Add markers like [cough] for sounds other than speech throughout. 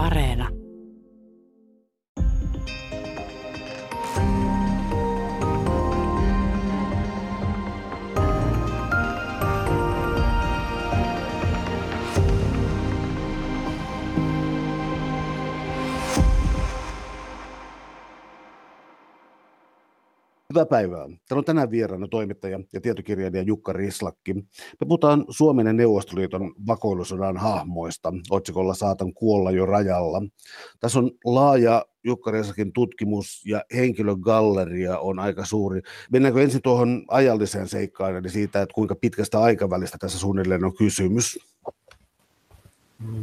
Areena. Hyvää päivää. Täällä on tänään vieraana toimittaja ja tietokirjailija Jukka Rislakki. Me puhutaan Suomen ja Neuvostoliiton vakoilusodan hahmoista otsikolla Saatan kuolla jo rajalla. Tässä on laaja Jukka Rislakin tutkimus ja henkilögalleria on aika suuri. Mennäänkö ensin tuohon ajalliseen seikkaan, eli siitä, että kuinka pitkästä aikavälistä tässä suunnilleen on kysymys?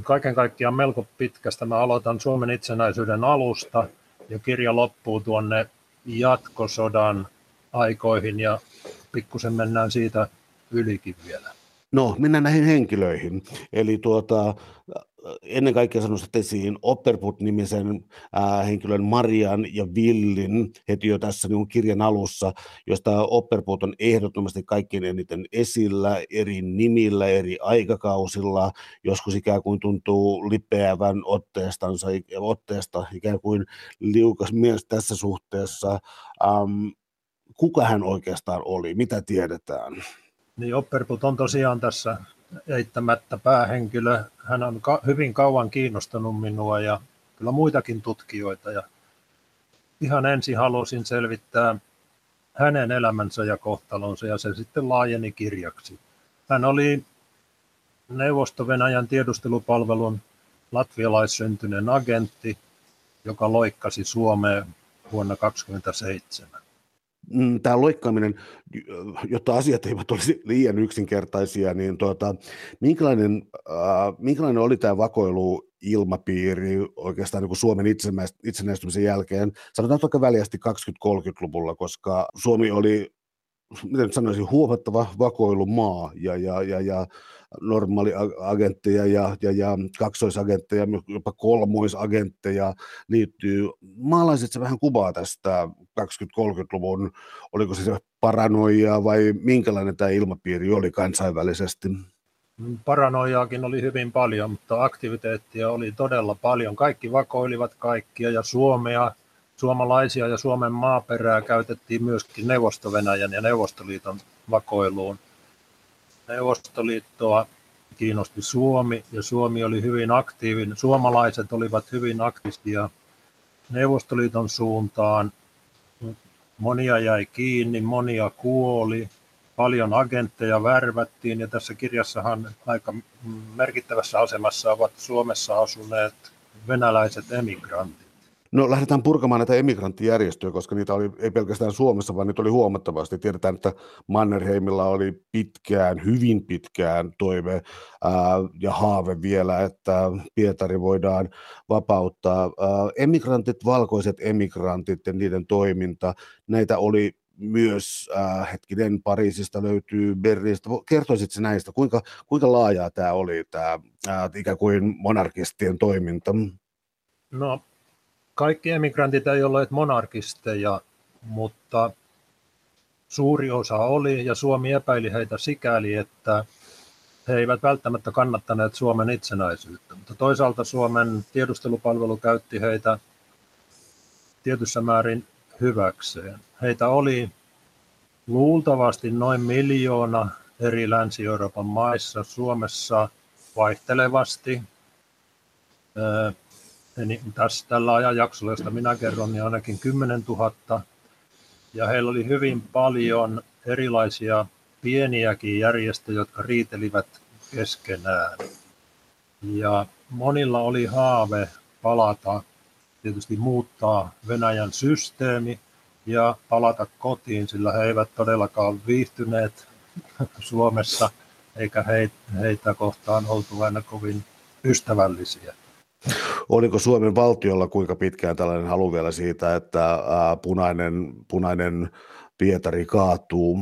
Kaiken kaikkiaan melko pitkästä. Mä aloitan Suomen itsenäisyyden alusta ja kirja loppuu tuonne jatkosodan aikoihin ja pikkusen mennään siitä ylikin vielä. No, mennään näihin henkilöihin. Eli tuota, ennen kaikkea sanoisit esiin Opperput-nimisen äh, henkilön Marian ja Villin heti jo tässä niin kirjan alussa, josta Opperput on ehdottomasti kaikkein eniten esillä eri nimillä, eri aikakausilla, joskus ikään kuin tuntuu lipeävän otteestansa, otteesta, ikään kuin liukas mies tässä suhteessa. Ähm, kuka hän oikeastaan oli, mitä tiedetään? Niin Opperput on tosiaan tässä eittämättä päähenkilö. Hän on ka- hyvin kauan kiinnostanut minua ja kyllä muitakin tutkijoita. Ja ihan ensin halusin selvittää hänen elämänsä ja kohtalonsa ja se sitten laajeni kirjaksi. Hän oli Neuvosto-Venäjän tiedustelupalvelun latvialaissyntyinen agentti, joka loikkasi Suomeen vuonna 1927. Mm, tämä loikkaaminen, jotta asiat eivät olisi liian yksinkertaisia, niin tuota, minkälainen, äh, minkälainen oli tämä vakoilu ilmapiiri oikeastaan niin kuin Suomen itsenäistymisen jälkeen, sanotaan vaikka väliästi 20-30-luvulla, koska Suomi oli miten sanoisin, huomattava vakoilumaa ja, ja, ja, ja normaaliagentteja ja, ja, ja kaksoisagentteja, jopa kolmoisagentteja liittyy. Maalaisit se vähän kuvaa tästä 20-30-luvun, oliko se paranoia vai minkälainen tämä ilmapiiri oli kansainvälisesti? Paranoiaakin oli hyvin paljon, mutta aktiviteettia oli todella paljon. Kaikki vakoilivat kaikkia ja Suomea Suomalaisia ja Suomen maaperää käytettiin myöskin Neuvosto-Venäjän ja Neuvostoliiton vakoiluun. Neuvostoliittoa kiinnosti Suomi ja Suomi oli hyvin aktiivinen. Suomalaiset olivat hyvin aktiivisia Neuvostoliiton suuntaan. Monia jäi kiinni, monia kuoli, paljon agentteja värvättiin ja tässä kirjassahan aika merkittävässä asemassa ovat Suomessa asuneet venäläiset emigrantit. No lähdetään purkamaan näitä emigranttijärjestöjä, koska niitä oli ei pelkästään Suomessa, vaan niitä oli huomattavasti. Tiedetään, että Mannerheimilla oli pitkään, hyvin pitkään toive ää, ja haave vielä, että Pietari voidaan vapauttaa. Ää, emigrantit, valkoiset emigrantit ja niiden toiminta, näitä oli myös äh, hetkinen Pariisista löytyy Berliinistä. Kertoisitko näistä, kuinka, kuinka laajaa tämä oli, tämä äh, ikään kuin monarkistien toiminta? No kaikki emigrantit ei olleet monarkisteja, mutta suuri osa oli ja Suomi epäili heitä sikäli, että he eivät välttämättä kannattaneet Suomen itsenäisyyttä, mutta toisaalta Suomen tiedustelupalvelu käytti heitä tietyssä määrin hyväkseen. Heitä oli luultavasti noin miljoona eri Länsi-Euroopan maissa, Suomessa vaihtelevasti niin tässä tällä ajanjaksolla, josta minä kerron, niin ainakin 10 000. Ja heillä oli hyvin paljon erilaisia pieniäkin järjestöjä, jotka riitelivät keskenään. Ja monilla oli haave palata, tietysti muuttaa Venäjän systeemi ja palata kotiin, sillä he eivät todellakaan viihtyneet [laughs] Suomessa, eikä heitä kohtaan oltu aina kovin ystävällisiä. Oliko Suomen valtiolla kuinka pitkään tällainen halu vielä siitä, että punainen, punainen Pietari kaatuu?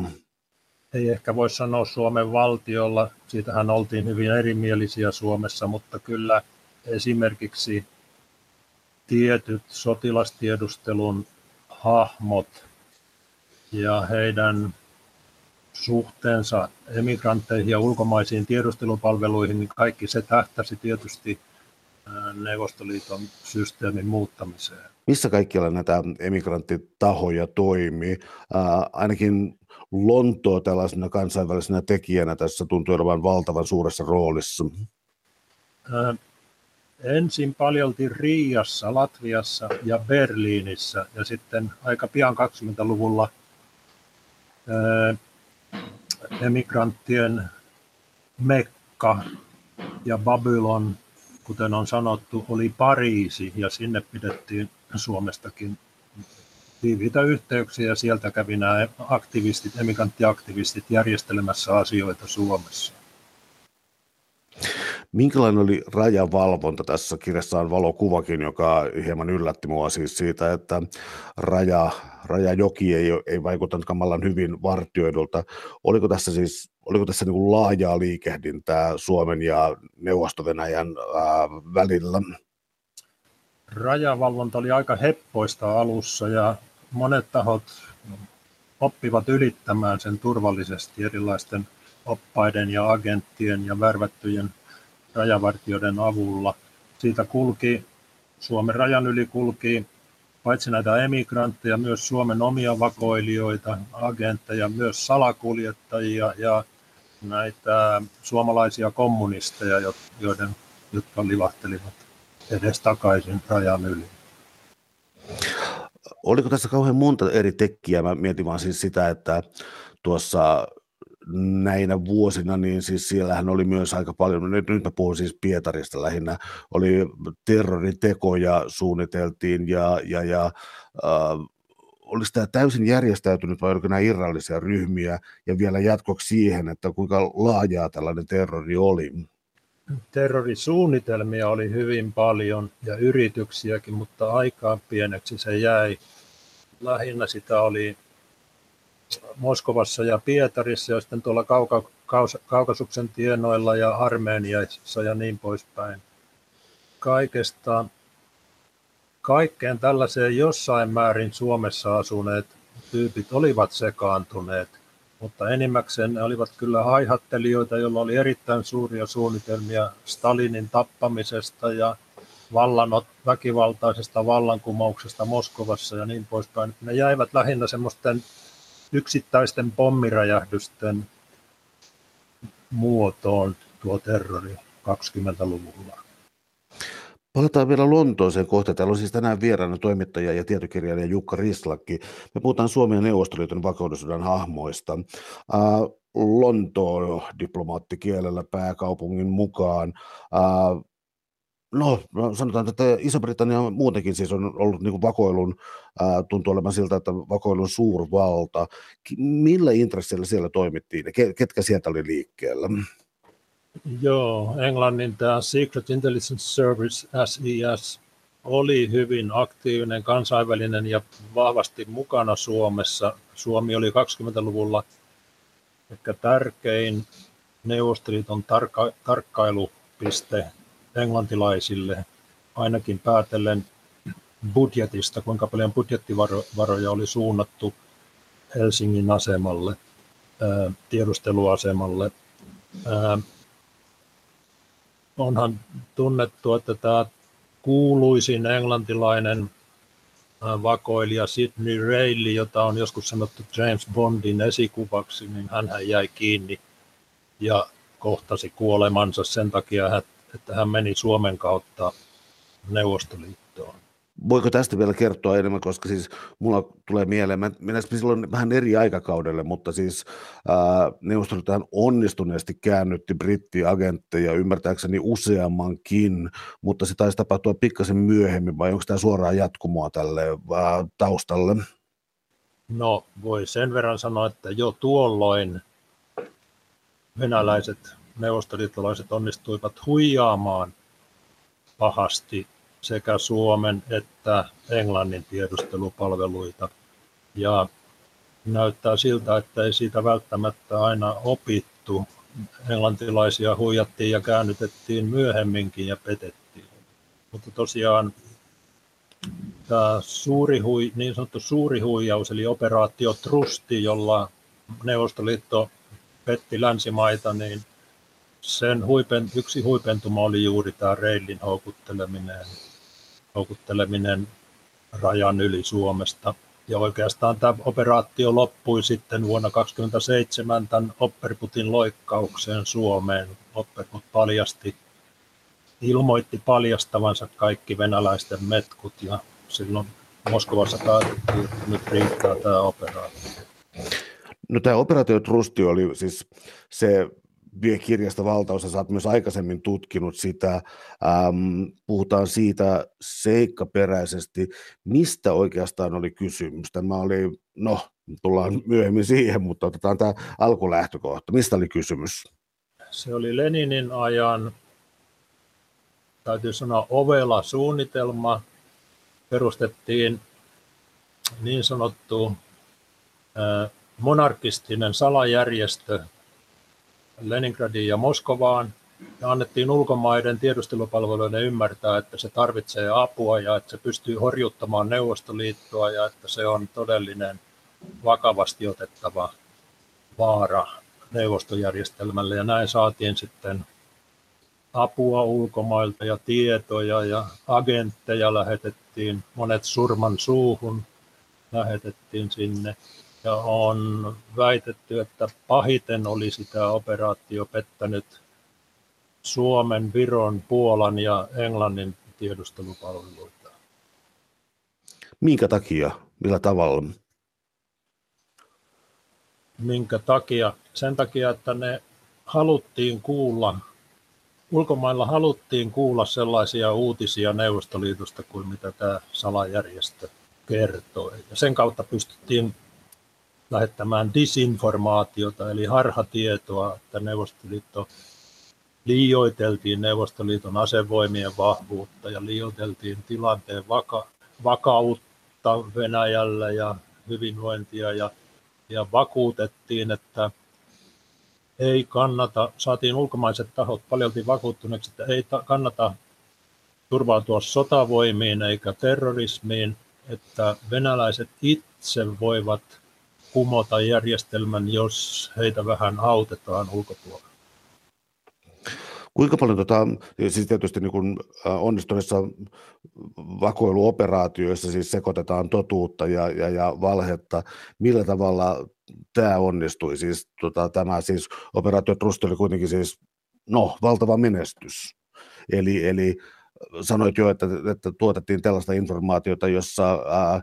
Ei ehkä voi sanoa Suomen valtiolla, siitähän oltiin hyvin erimielisiä Suomessa, mutta kyllä esimerkiksi tietyt sotilastiedustelun hahmot ja heidän suhteensa emigranteihin ja ulkomaisiin tiedustelupalveluihin, niin kaikki se tähtäsi tietysti Neuvostoliiton systeemin muuttamiseen. Missä kaikkialla näitä emigranttitahoja toimii? Ää, ainakin Lontoa tällaisena kansainvälisenä tekijänä tässä tuntuu olevan valtavan suuressa roolissa. Ää, ensin paljolti Riassa, Latviassa ja Berliinissä ja sitten aika pian 20-luvulla ää, emigranttien Mekka ja Babylon, kuten on sanottu, oli Pariisi ja sinne pidettiin Suomestakin tiiviitä yhteyksiä ja sieltä kävi nämä aktivistit, emigranttiaktivistit järjestelemässä asioita Suomessa. Minkälainen oli rajavalvonta? Tässä kirjassa on valokuvakin, joka hieman yllätti mua siis siitä, että raja, rajajoki ei, ei vaikuttanut kamalan hyvin vartioidulta. Oliko tässä siis oliko tässä niin laajaa liikehdintää Suomen ja Neuvosto-Venäjän ää, välillä? Rajavalvonta oli aika heppoista alussa ja monet tahot oppivat ylittämään sen turvallisesti erilaisten oppaiden ja agenttien ja värvättyjen rajavartijoiden avulla. Siitä kulki, Suomen rajan yli kulki paitsi näitä emigrantteja, myös Suomen omia vakoilijoita, agentteja, myös salakuljettajia ja näitä suomalaisia kommunisteja, joiden, jotka livahtelivat edes takaisin rajan yli. Oliko tässä kauhean monta eri tekkiä? Mä mietin vaan siis sitä, että tuossa näinä vuosina, niin siis siellähän oli myös aika paljon, nyt, nyt mä puhun siis Pietarista lähinnä, oli terroritekoja suunniteltiin ja, ja, ja äh, olisi tämä täysin järjestäytynyt vai oliko nämä irrallisia ryhmiä ja vielä jatkoksi siihen, että kuinka laajaa tällainen terrori oli? Terrorisuunnitelmia oli hyvin paljon ja yrityksiäkin, mutta aikaa pieneksi se jäi. Lähinnä sitä oli Moskovassa ja Pietarissa ja sitten tuolla Kauka, Kaukasuksen tienoilla ja Armeniassa ja niin poispäin. Kaikesta kaikkeen tällaiseen jossain määrin Suomessa asuneet tyypit olivat sekaantuneet, mutta enimmäkseen ne olivat kyllä haihattelijoita, joilla oli erittäin suuria suunnitelmia Stalinin tappamisesta ja vallanot, väkivaltaisesta vallankumouksesta Moskovassa ja niin poispäin. Ne jäivät lähinnä semmoisten yksittäisten pommiräjähdysten muotoon tuo terrori 20-luvulla. Palataan vielä Lontooseen kohta. Täällä on siis tänään vieraana toimittaja ja tietokirjailija Jukka Rislakki. Me puhutaan Suomen ja Neuvostoliiton vakaudensodan hahmoista. Äh, Lontoon diplomaattikielellä pääkaupungin mukaan. No, no, sanotaan, että Iso-Britannia muutenkin siis on ollut niin vakoilun, tuntuu olevan siltä, että vakoilun suurvalta. Millä intresseillä siellä toimittiin ja ketkä sieltä oli liikkeellä? Joo, Englannin tämä Secret Intelligence Service, SIS, oli hyvin aktiivinen, kansainvälinen ja vahvasti mukana Suomessa. Suomi oli 20-luvulla ehkä tärkein Neuvostoliiton tarkka- tarkkailupiste englantilaisille, ainakin päätellen budjetista, kuinka paljon budjettivaroja oli suunnattu Helsingin asemalle, tiedusteluasemalle onhan tunnettu, että tämä kuuluisin englantilainen vakoilija Sidney Reilly, jota on joskus sanottu James Bondin esikuvaksi, niin hän jäi kiinni ja kohtasi kuolemansa sen takia, että hän meni Suomen kautta Neuvostoliittoon voiko tästä vielä kertoa enemmän, koska siis mulla tulee mieleen, mä menen silloin vähän eri aikakaudelle, mutta siis Neuvostoliittohan onnistuneesti käännytti brittiagentteja ymmärtääkseni useammankin, mutta se taisi tapahtua pikkasen myöhemmin, vai onko tämä suoraan jatkumoa tälle ää, taustalle? No voi sen verran sanoa, että jo tuolloin venäläiset neuvostoliittolaiset onnistuivat huijaamaan pahasti sekä Suomen että Englannin tiedustelupalveluita. Ja näyttää siltä, että ei siitä välttämättä aina opittu. Englantilaisia huijattiin ja käännytettiin myöhemminkin ja petettiin. Mutta tosiaan tämä suuri hui, niin sanottu suuri huijaus, eli operaatio Trusti, jolla Neuvostoliitto petti länsimaita, niin sen huipen, yksi huipentuma oli juuri tämä reilin houkutteleminen, houkutteleminen rajan yli Suomesta. Ja oikeastaan tämä operaatio loppui sitten vuonna 1927 tämän Opperputin loikkaukseen Suomeen. Opperput paljasti, ilmoitti paljastavansa kaikki venäläisten metkut ja silloin Moskovassa päätettiin, että nyt riittää tämä operaatio. No tämä operaatio Trusti oli siis se kirjasta valtaosa, sä oot myös aikaisemmin tutkinut sitä, ähm, puhutaan siitä seikkaperäisesti, mistä oikeastaan oli kysymys. Tämä oli, no tullaan myöhemmin siihen, mutta otetaan tämä alkulähtökohta. Mistä oli kysymys? Se oli Leninin ajan, täytyy sanoa, ovela suunnitelma. Perustettiin niin sanottu monarkistinen salajärjestö Leningradiin ja Moskovaan. Ja annettiin ulkomaiden tiedustelupalveluiden ymmärtää, että se tarvitsee apua ja että se pystyy horjuttamaan Neuvostoliittoa ja että se on todellinen vakavasti otettava vaara neuvostojärjestelmälle. Ja näin saatiin sitten apua ulkomailta ja tietoja ja agentteja lähetettiin, monet surman suuhun lähetettiin sinne ja on väitetty, että pahiten oli sitä operaatio pettänyt Suomen, Viron, Puolan ja Englannin tiedustelupalveluita. Minkä takia? Millä tavalla? Minkä takia? Sen takia, että ne haluttiin kuulla, ulkomailla haluttiin kuulla sellaisia uutisia Neuvostoliitosta kuin mitä tämä salajärjestö kertoi. Ja sen kautta pystyttiin lähettämään disinformaatiota eli harhatietoa, että Neuvostoliitto liioiteltiin Neuvostoliiton asevoimien vahvuutta ja liioiteltiin tilanteen vaka- vakautta Venäjällä ja hyvinvointia ja, ja vakuutettiin, että ei kannata, saatiin ulkomaiset tahot paljolti vakuuttuneeksi, että ei ta- kannata turvautua sotavoimiin eikä terrorismiin, että venäläiset itse voivat kumota järjestelmän, jos heitä vähän autetaan ulkopuolella. Kuinka paljon, tota, siis tietysti niin kuin onnistuneissa vakoiluoperaatioissa siis sekoitetaan totuutta ja, ja, ja valhetta, millä tavalla tämä onnistui? Siis, tota, tämä siis operaatio Trust oli kuitenkin siis, no, valtava menestys. Eli, eli sanoit jo, että, että tuotettiin tällaista informaatiota, jossa ää,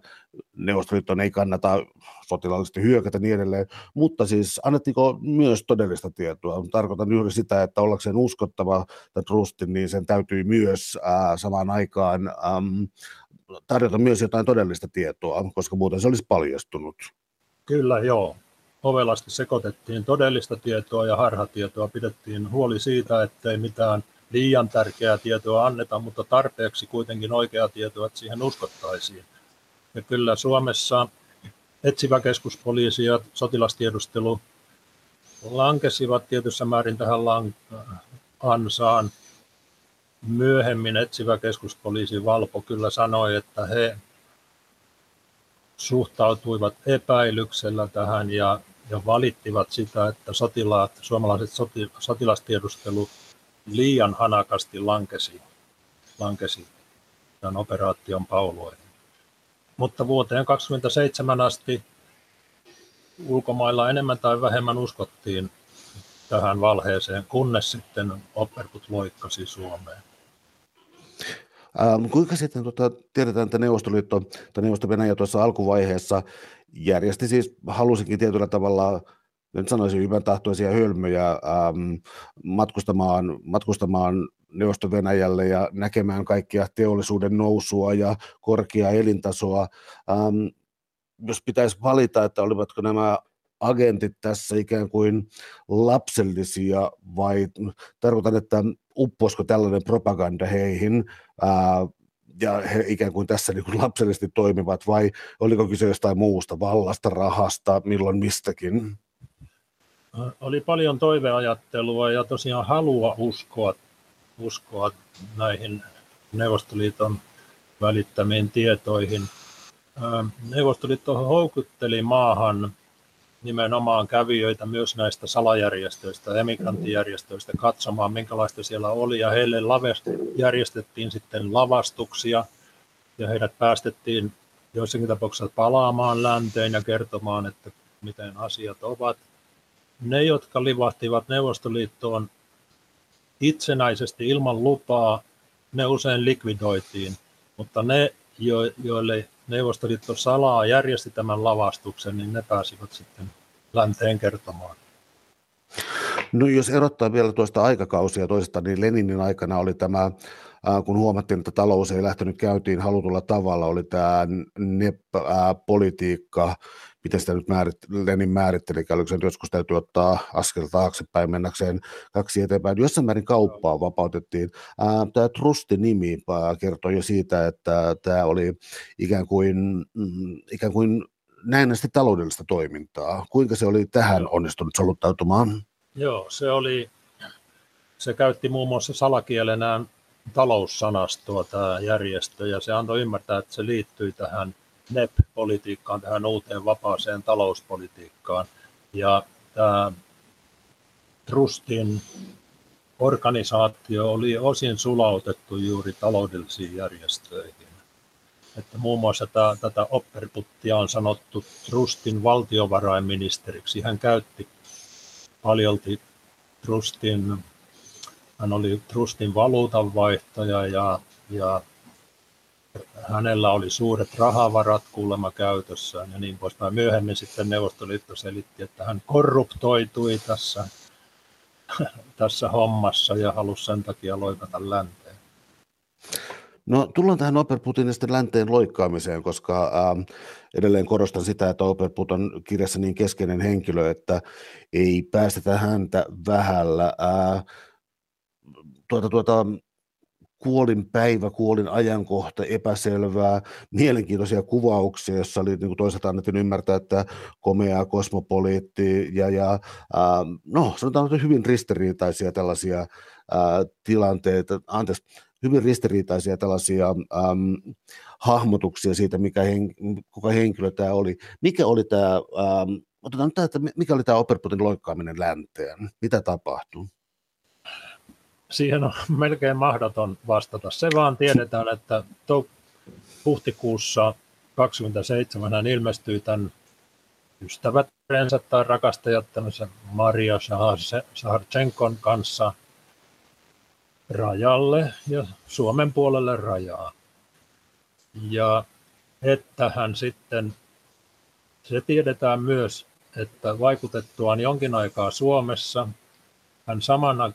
ei kannata sotilaallisesti hyökätä niin edelleen, mutta siis annettiinko myös todellista tietoa? Tarkoitan juuri sitä, että ollakseen uskottava tai trustin, niin sen täytyy myös ää, samaan aikaan äm, tarjota myös jotain todellista tietoa, koska muuten se olisi paljastunut. Kyllä, joo. Ovelasti sekoitettiin todellista tietoa ja harhatietoa. Pidettiin huoli siitä, ettei mitään liian tärkeää tietoa anneta, mutta tarpeeksi kuitenkin oikeaa tietoa, että siihen uskottaisiin. Ja kyllä Suomessa etsivä keskuspoliisi ja sotilastiedustelu lankesivat tietyssä määrin tähän ansaan. Myöhemmin etsivä keskuspoliisi Valpo kyllä sanoi, että he suhtautuivat epäilyksellä tähän ja, ja valittivat sitä, että sotilaat, suomalaiset sotilastiedustelu liian hanakasti lankesi, lankesi tämän operaation pauloihin. Mutta vuoteen 27 asti ulkomailla enemmän tai vähemmän uskottiin tähän valheeseen, kunnes sitten Opperkut loikkasi Suomeen. Ähm, kuinka sitten tuota, tiedetään, että Neuvostoliitto tai Neuvosto-Venäjä tuossa alkuvaiheessa järjesti siis, halusikin tietyllä tavalla nyt sanoisin hyvän tahtoisia hölmöjä ähm, matkustamaan, matkustamaan Neuvosto-Venäjälle ja näkemään kaikkia teollisuuden nousua ja korkeaa elintasoa. Ähm, jos pitäisi valita, että olivatko nämä agentit tässä ikään kuin lapsellisia vai tarkoitan, että uppoisiko tällainen propaganda heihin ää, ja he ikään kuin tässä niin kuin lapsellisesti toimivat vai oliko kyse jostain muusta, vallasta, rahasta, milloin mistäkin? Oli paljon toiveajattelua ja tosiaan halua uskoa, uskoa näihin Neuvostoliiton välittämiin tietoihin. Neuvostoliitto houkutteli maahan nimenomaan kävijöitä myös näistä salajärjestöistä, emigrantijärjestöistä katsomaan, minkälaista siellä oli. Ja heille järjestettiin sitten lavastuksia ja heidät päästettiin joissakin tapauksissa palaamaan länteen ja kertomaan, että miten asiat ovat. Ne, jotka livahtivat Neuvostoliittoon itsenäisesti ilman lupaa, ne usein likvidoitiin, mutta ne, joille Neuvostoliitto salaa järjesti tämän lavastuksen, niin ne pääsivät sitten länteen kertomaan. No jos erottaa vielä tuosta aikakausia toisesta, niin Leninin aikana oli tämä, kun huomattiin, että talous ei lähtenyt käyntiin halutulla tavalla, oli tämä NEP-politiikka, miten sitä nyt määrit, Lenin määritteli, oliko se joskus täytyy ottaa askel taaksepäin mennäkseen kaksi eteenpäin. Jossain määrin kauppaa vapautettiin. Tämä Trusti-nimi kertoi jo siitä, että tämä oli ikään kuin, mm, ikään kuin näennäisesti taloudellista toimintaa. Kuinka se oli tähän onnistunut soluttautumaan? Joo, se oli, se käytti muun muassa salakielenään taloussanastoa tämä järjestö, ja se antoi ymmärtää, että se liittyi tähän NEP-politiikkaan, tähän uuteen vapaaseen talouspolitiikkaan. Ja tämä Trustin organisaatio oli osin sulautettu juuri taloudellisiin järjestöihin. Että muun muassa tämä, tätä Opperputtia on sanottu Trustin valtiovarainministeriksi. Hän käytti paljolti Trustin, hän oli Trustin valuutanvaihtaja ja, ja hänellä oli suuret rahavarat kuulemma käytössään ja niin poispäin. Myöhemmin sitten Neuvostoliitto selitti, että hän korruptoitui tässä, [laughs] tässä hommassa ja halusi sen takia loikata länteen. No tullaan tähän Operputin sitten länteen loikkaamiseen, koska äh, edelleen korostan sitä, että Operput on kirjassa niin keskeinen henkilö, että ei päästetä häntä vähällä. Äh, tuota, tuota, kuolin päivä, kuolin ajankohta, epäselvää, mielenkiintoisia kuvauksia, jossa oli niin kuin toisaalta annettiin ymmärtää, että komea kosmopoliitti ja, ja äh, no sanotaan hyvin ristiriitaisia tällaisia äh, tilanteita, anteeksi, hyvin ristiriitaisia tällaisia ähm, hahmotuksia siitä, mikä hen, kuka henkilö tämä oli. Mikä oli tämä, ähm, otetaan tämä, että mikä oli tämä Operputin loikkaaminen länteen? Mitä tapahtui? Siihen on [laughs] melkein mahdoton vastata. Se vaan tiedetään, että to, huhtikuussa 27 hän ilmestyi tämän ystävätrensä tai rakastajat Maria Saharchenkon kanssa rajalle ja Suomen puolelle rajaa. Ja että hän sitten, se tiedetään myös, että vaikutettuaan jonkin aikaa Suomessa, hän samana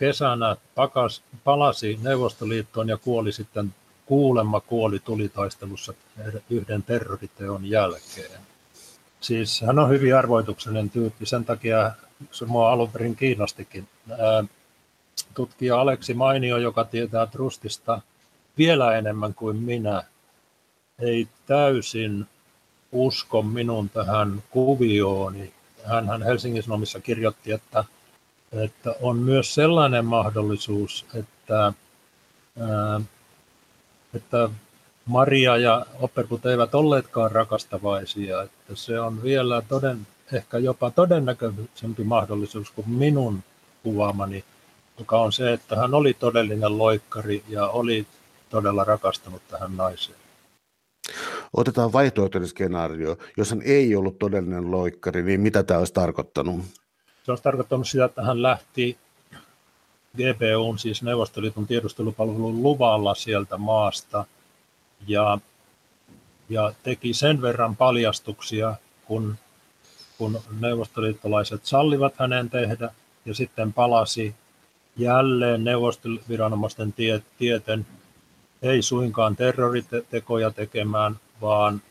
kesänä takas, palasi Neuvostoliittoon ja kuoli sitten kuulemma kuoli tulitaistelussa yhden terroriteon jälkeen. Siis hän on hyvin arvoituksellinen tyyppi, sen takia se mua alun perin kiinnostikin. Tutkija Aleksi Mainio, joka tietää Trustista vielä enemmän kuin minä, ei täysin usko minun tähän kuviooni. Hän Helsingin Sanomissa kirjoitti, että että on myös sellainen mahdollisuus, että, ää, että Maria ja Opperput eivät olleetkaan rakastavaisia, että se on vielä toden, ehkä jopa todennäköisempi mahdollisuus kuin minun kuvaamani, joka on se, että hän oli todellinen loikkari ja oli todella rakastunut tähän naiseen. Otetaan vaihtoehtoinen skenaario. Jos hän ei ollut todellinen loikkari, niin mitä tämä olisi tarkoittanut? Se olisi tarkoittanut sitä, että hän lähti GPUn, siis Neuvostoliiton tiedustelupalvelun luvalla sieltä maasta ja, ja teki sen verran paljastuksia, kun, kun neuvostoliittolaiset sallivat hänen tehdä ja sitten palasi jälleen neuvostoviranomaisten tie, tieten, ei suinkaan terroritekoja tekemään, vaan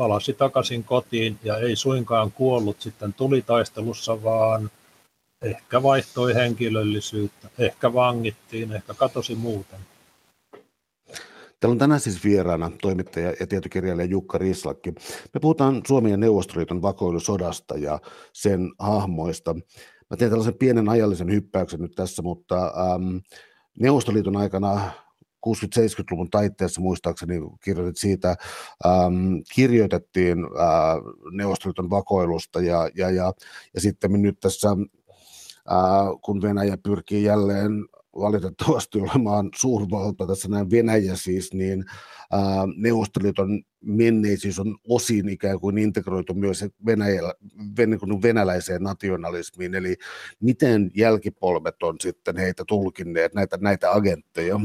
palasi takaisin kotiin ja ei suinkaan kuollut sitten tulitaistelussa, vaan ehkä vaihtoi henkilöllisyyttä, ehkä vangittiin, ehkä katosi muuten. Täällä on tänään siis vieraana toimittaja ja tietokirjailija Jukka Rislakki. Me puhutaan Suomen ja Neuvostoliiton vakoilusodasta ja sen hahmoista. Mä teen tällaisen pienen ajallisen hyppäyksen nyt tässä, mutta ähm, Neuvostoliiton aikana 60-70-luvun taitteessa muistaakseni kirjoitit siitä, ähm, kirjoitettiin äh, Neuvostoliiton vakoilusta ja, ja, ja, ja sitten nyt tässä, äh, kun Venäjä pyrkii jälleen valitettavasti olemaan suurvalta tässä näin Venäjä siis, niin ää, Neuvostoliiton menneisyys on osin ikään kuin integroitu myös Venäjällä, niin venäläiseen nationalismiin, eli miten jälkipolvet on sitten heitä tulkinneet, näitä, näitä agentteja?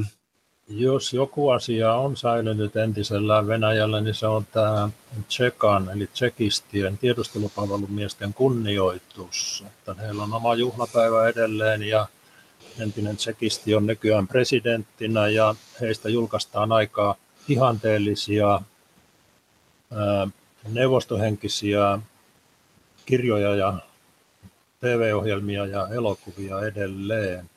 Jos joku asia on säilynyt entisellään Venäjällä, niin se on tämä Tsekan, eli tsekistien tiedustelupalvelumiesten kunnioitus. Että heillä on oma juhlapäivä edelleen ja entinen tsekisti on nykyään presidenttinä ja heistä julkaistaan aika ihanteellisia neuvostohenkisiä kirjoja ja TV-ohjelmia ja elokuvia edelleen.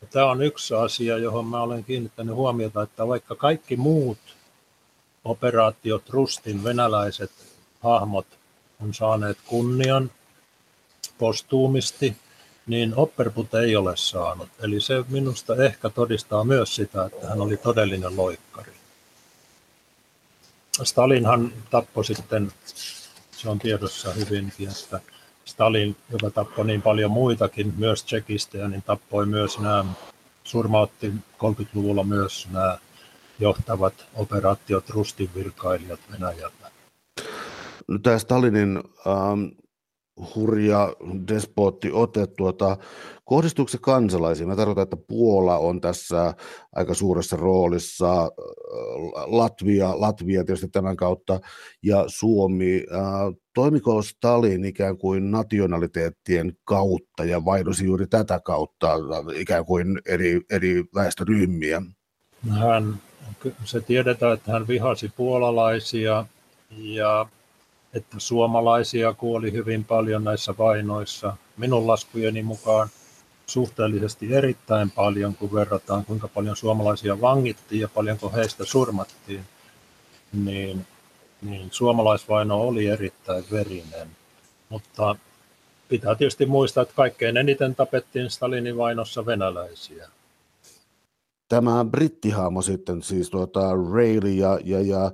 Ja tämä on yksi asia, johon mä olen kiinnittänyt huomiota, että vaikka kaikki muut operaatiot, Rustin venäläiset hahmot on saaneet kunnian postuumisti, niin Opperput ei ole saanut. Eli se minusta ehkä todistaa myös sitä, että hän oli todellinen loikkari. Stalinhan tappoi sitten, se on tiedossa hyvinkin, että Stalin, joka tappoi niin paljon muitakin, myös tsekistejä, niin tappoi myös nämä, surmautti 30-luvulla myös nämä johtavat operaatiot rustin virkailijat Venäjällä. No, tämä Stalinin ähm, hurja despootti ote, tuota, kohdistuuko se kansalaisiin? Mä tarkoitan, että Puola on tässä aika suuressa roolissa, äh, Latvia, Latvia tietysti tämän kautta, ja Suomi. Äh, toimiko Stalin ikään kuin nationaliteettien kautta ja vaihdosi juuri tätä kautta ikään kuin eri, eri väestöryhmiä? Hän, se tiedetään, että hän vihasi puolalaisia ja että suomalaisia kuoli hyvin paljon näissä vainoissa. Minun laskujeni mukaan suhteellisesti erittäin paljon, kun verrataan kuinka paljon suomalaisia vangittiin ja paljonko heistä surmattiin, niin, niin suomalaisvaino oli erittäin verinen. Mutta pitää tietysti muistaa, että kaikkein eniten tapettiin Stalinin vainossa venäläisiä. Tämä brittihaamo sitten, siis tuota Rayleigh ja, ja, ja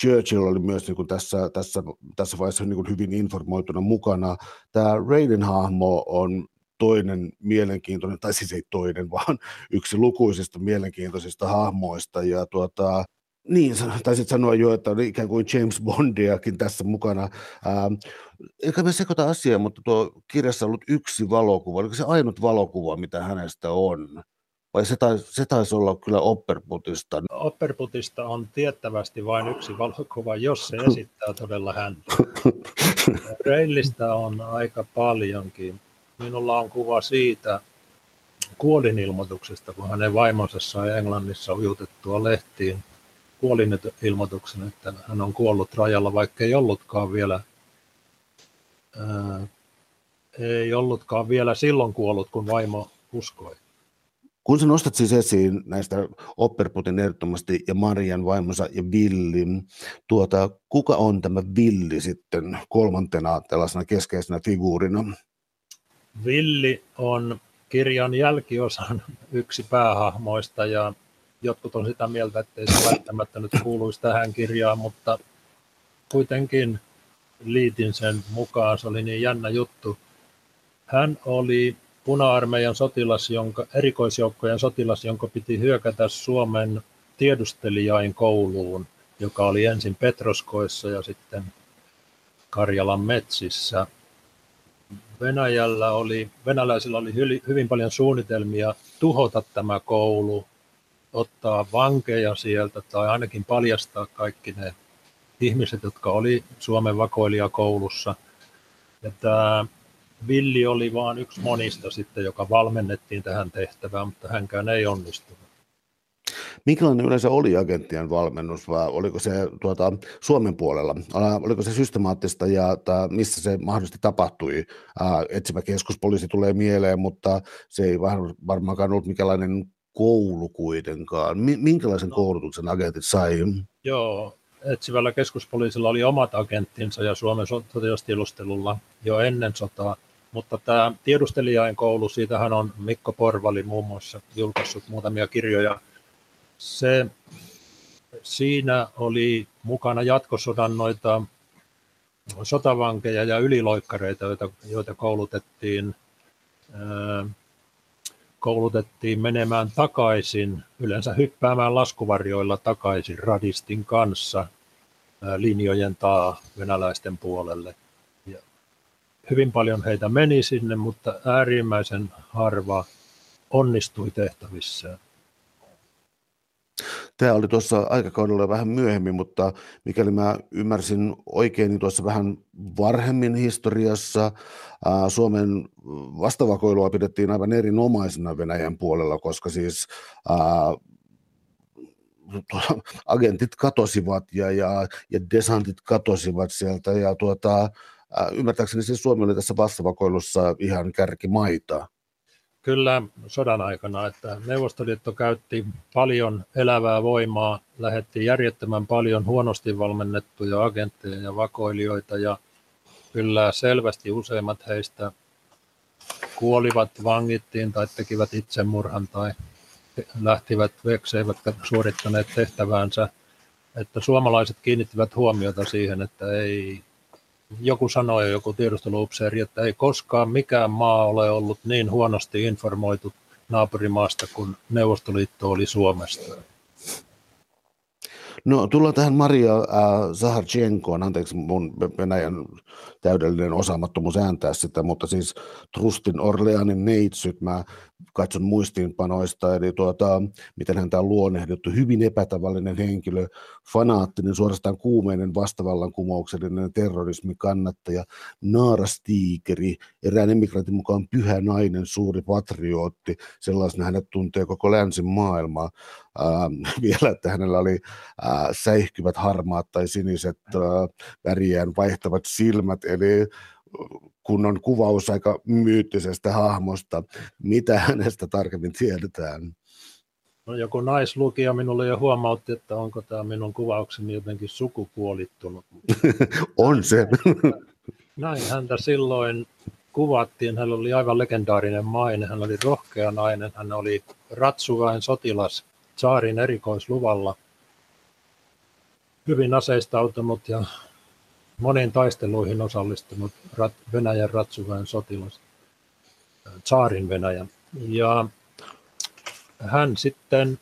Churchill oli myös niin kuin tässä, tässä, tässä vaiheessa niin kuin hyvin informoituna mukana. Tämä Raiden hahmo on toinen mielenkiintoinen, tai siis ei toinen, vaan yksi lukuisista mielenkiintoisista hahmoista. Ja tuota, niin, taisit sanoa jo, että oli ikään kuin James Bondiakin tässä mukana. Ähm, eikä me sekoita asiaa, mutta tuo kirjassa on ollut yksi valokuva. Oliko se ainut valokuva, mitä hänestä on? Vai se taisi, se taisi olla kyllä Opperputista? Opperputista on tiettävästi vain yksi valokuva, jos se esittää todella häntä. [laughs] Reillistä on aika paljonkin. Minulla on kuva siitä kuolinilmoituksesta, kun hänen vaimonsa sai Englannissa ujutettua lehtiin kuolinilmoituksen, että hän on kuollut rajalla, vaikka ei ollutkaan vielä ää, ei ollutkaan vielä silloin kuollut, kun vaimo uskoi. Kun sä nostat siis esiin näistä Opperputin ehdottomasti ja Marian vaimonsa ja Villin, tuota, kuka on tämä Villi sitten kolmantena tällaisena keskeisenä figuurina? Villi on kirjan jälkiosan yksi päähahmoista ja jotkut on sitä mieltä, että ei se välttämättä nyt kuuluisi tähän kirjaan, mutta kuitenkin liitin sen mukaan. Se oli niin jännä juttu. Hän oli puna-armeijan sotilas, jonka, erikoisjoukkojen sotilas, jonka piti hyökätä Suomen tiedustelijain kouluun, joka oli ensin Petroskoissa ja sitten Karjalan metsissä. Venäjällä oli, venäläisillä oli hyvin paljon suunnitelmia tuhota tämä koulu, ottaa vankeja sieltä tai ainakin paljastaa kaikki ne ihmiset, jotka oli Suomen vakoilijakoulussa. Ja tämä Villi oli vain yksi monista sitten, joka valmennettiin tähän tehtävään, mutta hänkään ei onnistunut. Minkälainen yleensä oli agenttien valmennus, vai oliko se tuota, Suomen puolella? Oliko se systemaattista ja tai missä se mahdollisesti tapahtui? Ää, etsivä keskuspoliisi tulee mieleen, mutta se ei varmaankaan ollut mikälainen koulu kuitenkaan. Minkälaisen no. koulutuksen agentit sai? Joo, etsivällä keskuspoliisilla oli omat agenttinsa ja Suomen sotilastiedustelulla jo ennen sotaa – mutta tämä tiedustelijain koulu, siitähän on Mikko Porvali muun muassa julkaissut muutamia kirjoja. Se, siinä oli mukana jatkosodan noita sotavankeja ja yliloikkareita, joita, joita koulutettiin, koulutettiin menemään takaisin, yleensä hyppäämään laskuvarjoilla takaisin radistin kanssa linjojen taa venäläisten puolelle. Hyvin paljon heitä meni sinne, mutta äärimmäisen harva onnistui tehtävissään. Tämä oli tuossa aikakaudella vähän myöhemmin, mutta mikäli mä ymmärsin oikein, niin tuossa vähän varhemmin historiassa Suomen vastavakoilua pidettiin aivan erinomaisena Venäjän puolella, koska siis agentit katosivat ja, ja, ja desantit katosivat sieltä ja tuota, ymmärtääkseni siis Suomi oli tässä vastavakoilussa ihan kärkimaita. Kyllä sodan aikana, että Neuvostoliitto käytti paljon elävää voimaa, lähetti järjettömän paljon huonosti valmennettuja agentteja ja vakoilijoita ja kyllä selvästi useimmat heistä kuolivat, vangittiin tai tekivät itsemurhan tai lähtivät veksi eivätkä suorittaneet tehtäväänsä. Että suomalaiset kiinnittivät huomiota siihen, että ei joku sanoi, joku tiedusteluupseeri, että ei koskaan mikään maa ole ollut niin huonosti informoitu naapurimaasta kuin Neuvostoliitto oli Suomesta. No tullaan tähän Maria äh, Zaharchenkoon, anteeksi mun Venäjän täydellinen osaamattomuus ääntää sitä, mutta siis Trustin Orleanin neitsyt, mä katson muistiinpanoista, eli tuota, miten häntä on luonnehdittu, hyvin epätavallinen henkilö, fanaattinen, suorastaan kuumeinen vastavallankumouksellinen terrorismin kannattaja, naarastiikeri, erään emigrantin mukaan pyhä nainen, suuri patriootti, sellaisena hänet tuntee koko länsimaailmaa. Äh, [laughs] vielä, että hänellä oli äh, säihkyvät harmaat tai siniset äh, väriään vaihtavat silmät, eli kunnon kuvaus aika myyttisestä hahmosta. Mitä hänestä tarkemmin tiedetään? No, joku naislukija minulle jo huomautti, että onko tämä minun kuvaukseni jotenkin sukupuolittunut. [laughs] On se. [laughs] Näin häntä silloin kuvattiin. Hän oli aivan legendaarinen maine. Hän oli rohkea nainen. Hän oli ratsuvain sotilas saarin erikoisluvalla. Hyvin aseistautunut ja moniin taisteluihin osallistunut Venäjän ratsuväen sotilas, saarin Venäjän. Ja hän sitten,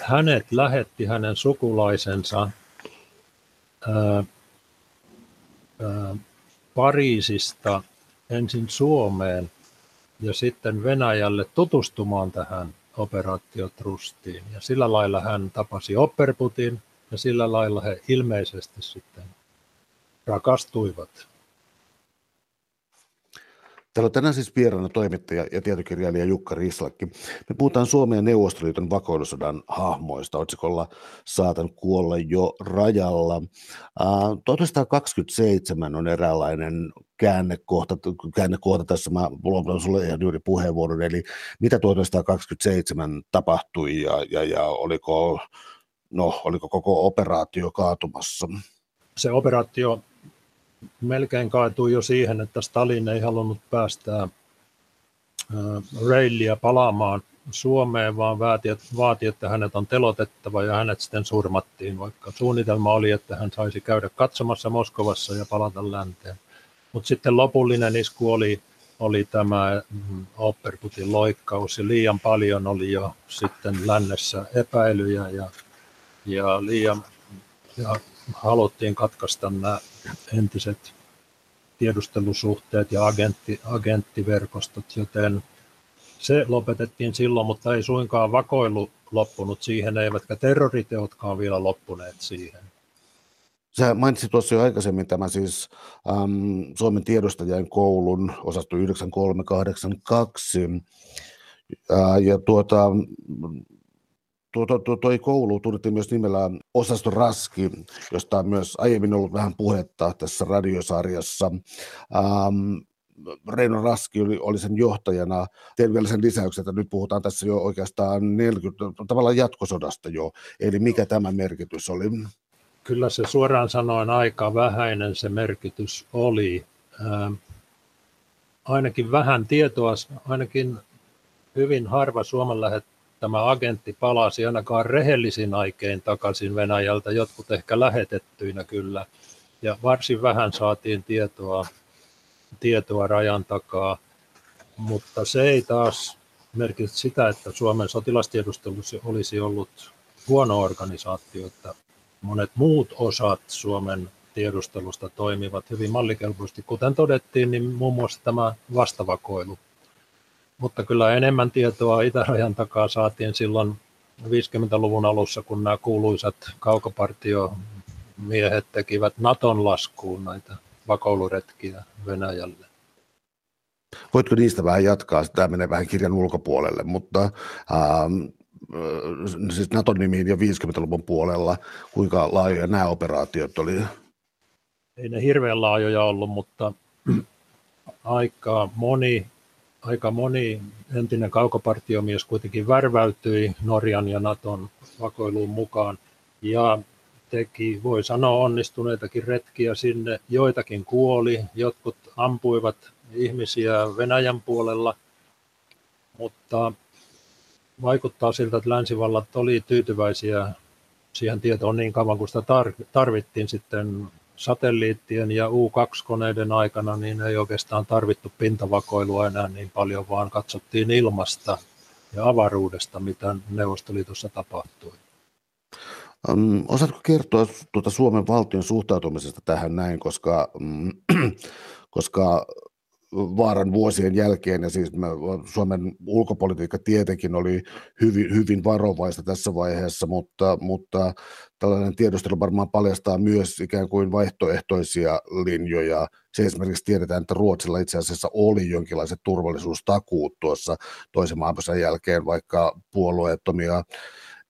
hänet lähetti hänen sukulaisensa ää, ää, Pariisista ensin Suomeen ja sitten Venäjälle tutustumaan tähän operaatiotrustiin. Ja sillä lailla hän tapasi Opperputin ja sillä lailla he ilmeisesti sitten rakastuivat. Täällä on tänään siis vieraana toimittaja ja tietokirjailija Jukka Rislakki. Me puhutaan Suomen ja Neuvostoliiton vakoilusodan hahmoista otsikolla Saatan kuolla jo rajalla. 1927 on eräänlainen käännekohta, käännekohta tässä, mä luovutan sulle ihan juuri puheenvuoron, eli mitä 1927 tapahtui ja, ja, ja oliko, no, oliko koko operaatio kaatumassa? Se operaatio melkein kaatui jo siihen, että Stalin ei halunnut päästää Reilliä palaamaan Suomeen, vaan vaati, vaati, että hänet on telotettava ja hänet sitten surmattiin, vaikka suunnitelma oli, että hän saisi käydä katsomassa Moskovassa ja palata länteen. Mutta sitten lopullinen isku oli, oli tämä mm, Opperputin loikkaus ja liian paljon oli jo sitten lännessä epäilyjä ja, ja liian ja haluttiin katkaista nämä entiset tiedustelusuhteet ja agentti, agenttiverkostot, joten se lopetettiin silloin, mutta ei suinkaan vakoilu loppunut siihen, eivätkä terroriteotkaan vielä loppuneet siihen. Sä mainitsit tuossa jo aikaisemmin tämä siis äm, Suomen tiedostajien koulun osasto 9382. Ää, ja tuota, tuo, tuo, tuo, toi koulu tunnettiin myös nimellä Osasto Raski, josta on myös aiemmin ollut vähän puhetta tässä radiosarjassa. Ähm, Reino Raski oli, oli sen johtajana. Tein vielä sen lisäyksen, että nyt puhutaan tässä jo oikeastaan 40, tavallaan jatkosodasta jo. Eli mikä tämä merkitys oli? Kyllä se suoraan sanoen aika vähäinen se merkitys oli. Ähm, ainakin vähän tietoa, ainakin hyvin harva Suomen tämä agentti palasi ainakaan rehellisin aikein takaisin Venäjältä, jotkut ehkä lähetettyinä kyllä, ja varsin vähän saatiin tietoa, tietoa rajan takaa, mutta se ei taas merkitse sitä, että Suomen sotilastiedustelussa olisi ollut huono organisaatio, että monet muut osat Suomen tiedustelusta toimivat hyvin mallikelpoisesti. Kuten todettiin, niin muun muassa tämä vastavakoilu. Mutta kyllä enemmän tietoa itärajan takaa saatiin silloin 50-luvun alussa, kun nämä kuuluisat kaukopartiomiehet tekivät Naton laskuun näitä vakoiluretkiä Venäjälle. Voitko niistä vähän jatkaa? Tämä menee vähän kirjan ulkopuolelle, mutta ähm, siis Naton nimiin jo 50-luvun puolella, kuinka laajoja nämä operaatiot oli? Ei ne hirveän laajoja ollut, mutta [clears throat] aika moni, aika moni entinen kaukopartiomies kuitenkin värväytyi Norjan ja Naton vakoiluun mukaan ja teki, voi sanoa, onnistuneitakin retkiä sinne. Joitakin kuoli, jotkut ampuivat ihmisiä Venäjän puolella, mutta vaikuttaa siltä, että länsivallat oli tyytyväisiä siihen tietoon niin kauan kuin sitä tarvittiin sitten satelliittien ja U2-koneiden aikana, niin ei oikeastaan tarvittu pintavakoilua enää niin paljon, vaan katsottiin ilmasta ja avaruudesta, mitä Neuvostoliitossa tapahtui. Um, osaatko kertoa tuota Suomen valtion suhtautumisesta tähän näin, koska, um, [clears throat] koska vaaran vuosien jälkeen, ja siis Suomen ulkopolitiikka tietenkin oli hyvin, hyvin varovaista tässä vaiheessa, mutta, mutta tällainen tiedostelu varmaan paljastaa myös ikään kuin vaihtoehtoisia linjoja. Se esimerkiksi tiedetään, että Ruotsilla itse asiassa oli jonkinlaiset turvallisuustakuut tuossa toisen maailmansodan jälkeen, vaikka puolueettomia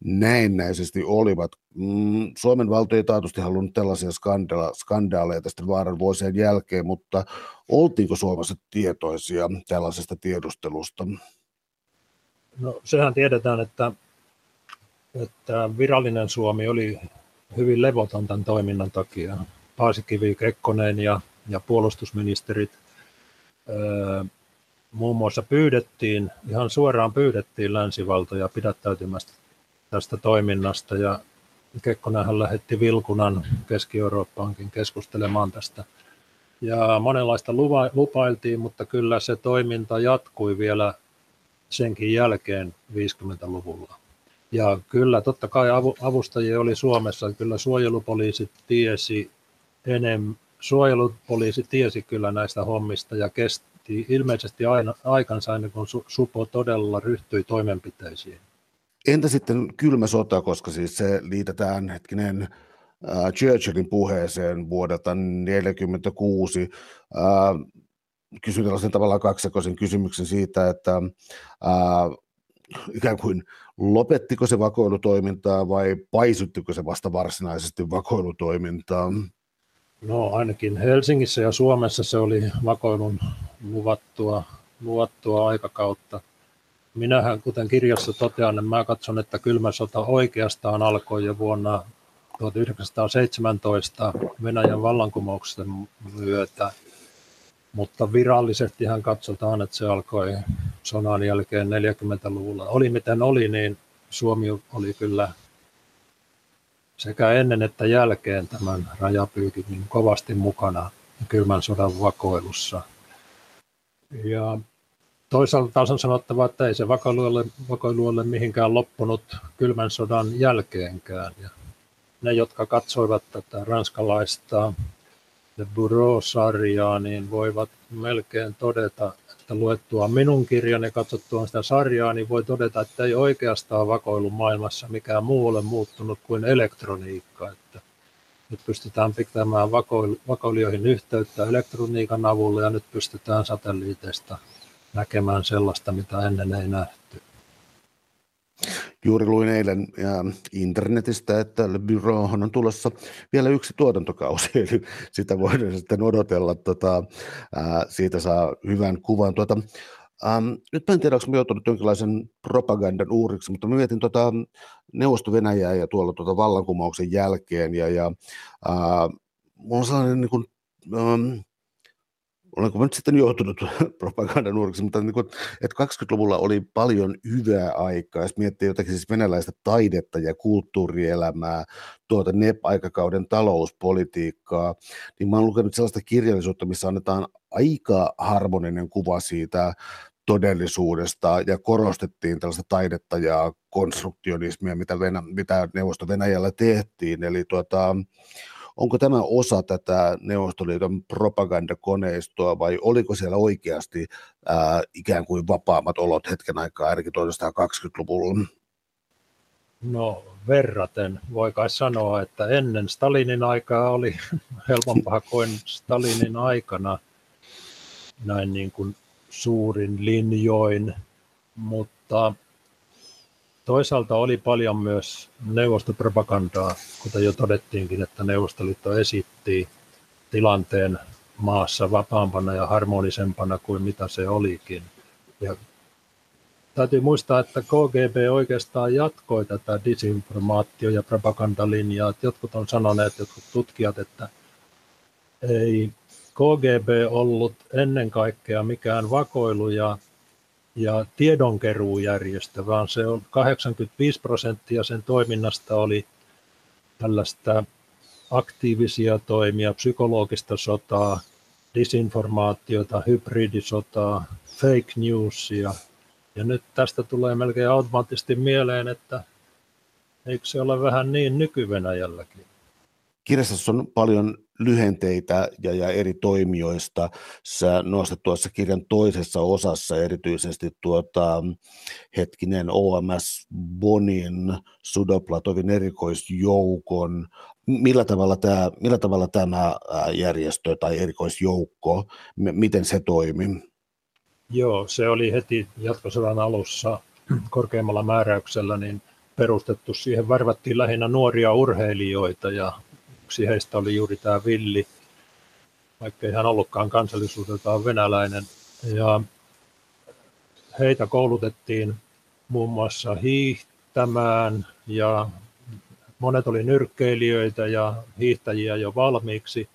näennäisesti olivat. Mm, Suomen valtio ei taatusti halunnut tällaisia skandaaleja tästä vaaran vuosien jälkeen, mutta oltiinko Suomessa tietoisia tällaisesta tiedustelusta? No sehän tiedetään, että, että virallinen Suomi oli hyvin levoton tämän toiminnan takia. Paasikivi, Kekkonen ja, ja puolustusministerit öö, muun muassa pyydettiin, ihan suoraan pyydettiin länsivaltoja pidättäytymästä tästä toiminnasta ja Kekkonenhan lähetti Vilkunan Keski-Eurooppaankin keskustelemaan tästä. Ja monenlaista lupa, lupailtiin, mutta kyllä se toiminta jatkui vielä senkin jälkeen 50-luvulla. Ja kyllä totta kai avustajia oli Suomessa, kyllä suojelupoliisi tiesi enemmän, suojelupoliisi tiesi kyllä näistä hommista ja kesti ilmeisesti aina, aikansa ennen kuin Supo todella ryhtyi toimenpiteisiin. Entä sitten kylmä sota, koska siis se liitetään hetkinen Churchillin puheeseen vuodelta 1946. Äh, kysyn tällaisen tavallaan kaksijakoisen kysymyksen siitä, että äh, ikään kuin lopettiko se vakoilutoimintaa vai paisuttiko se vasta varsinaisesti vakoilutoimintaa? No ainakin Helsingissä ja Suomessa se oli vakoilun luvattua, luvattua aikakautta – Minähän, kuten kirjassa totean, niin mä katson, että kylmä sota oikeastaan alkoi jo vuonna 1917 Venäjän vallankumouksen myötä, mutta virallisesti hän katsotaan, että se alkoi sodan jälkeen 40-luvulla. Oli miten oli, niin Suomi oli kyllä sekä ennen että jälkeen tämän rajapyykin niin kovasti mukana kylmän sodan vakoilussa. Ja toisaalta taas on sanottava, että ei se vakoilu ole, vakoilu ole mihinkään loppunut kylmän sodan jälkeenkään. Ja ne, jotka katsoivat tätä ranskalaista The Bureau-sarjaa, niin voivat melkein todeta, että luettua minun kirjani ja katsottua sitä sarjaa, niin voi todeta, että ei oikeastaan vakoilu maailmassa mikään muu ole muuttunut kuin elektroniikka. Että nyt pystytään pitämään vakoilijoihin yhteyttä elektroniikan avulla ja nyt pystytään satelliiteista näkemään sellaista, mitä ennen ei nähty. Juuri luin eilen internetistä, että Le Bureauhan on tulossa vielä yksi tuotantokausi, [laughs] eli sitä voidaan sitten odotella. Tota, siitä saa hyvän kuvan. Tuota, Ähm, nyt en tiedä, onko mä joutunut jonkinlaisen propagandan uuriksi, mutta mä mietin tota Neuvosto-Venäjää ja tuolla tuota vallankumouksen jälkeen, ja, ja äh, mulla on sellainen niin kuin, ähm, olenko nyt sitten joutunut [laughs] propagandan uuriksi, mutta niin kuin, että 20-luvulla oli paljon hyvää aikaa, jos miettii jotakin siis venäläistä taidetta ja kulttuurielämää, tuota NEP-aikakauden talouspolitiikkaa, niin mä oon lukenut sellaista kirjallisuutta, missä annetaan aika harmoninen kuva siitä todellisuudesta ja korostettiin tällaista taidetta ja konstruktionismia, mitä, Venä, mitä Neuvosto-Venäjällä tehtiin. Eli tuota, onko tämä osa tätä Neuvostoliiton propagandakoneistoa vai oliko siellä oikeasti ää, ikään kuin vapaammat olot hetken aikaa, ainakin 1920-luvulla? No verraten voi kai sanoa, että ennen Stalinin aikaa oli [laughs] helpompaa kuin Stalinin aikana näin niin kuin suurin linjoin, mutta toisaalta oli paljon myös neuvostopropagandaa, kuten jo todettiinkin, että Neuvostoliitto esitti tilanteen maassa vapaampana ja harmonisempana kuin mitä se olikin. Ja täytyy muistaa, että KGB oikeastaan jatkoi tätä disinformaatio- ja propagandalinjaa. Jotkut on sanoneet, jotkut tutkijat, että ei KGB ollut ennen kaikkea mikään vakoilu ja, ja tiedonkeruujärjestö, vaan se on 85 prosenttia sen toiminnasta oli tällaista aktiivisia toimia, psykologista sotaa, disinformaatiota, hybridisotaa, fake newsia. Ja nyt tästä tulee melkein automaattisesti mieleen, että eikö se ole vähän niin nyky-Venäjälläkin? Kirjassa on paljon lyhenteitä ja, ja eri toimijoista. Sä nostat tuossa kirjan toisessa osassa erityisesti tuota, hetkinen OMS Bonin Sudoplatovin erikoisjoukon. Millä tavalla, tämä, millä tavalla tämä järjestö tai erikoisjoukko, miten se toimi? Joo, se oli heti jatkosodan alussa korkeammalla määräyksellä niin perustettu. Siihen värvättiin lähinnä nuoria urheilijoita ja yksi heistä oli juuri tämä Villi, vaikka ei hän ollutkaan kansallisuudeltaan venäläinen. Ja heitä koulutettiin muun muassa hiihtämään ja monet oli nyrkkeilijöitä ja hiihtäjiä jo valmiiksi.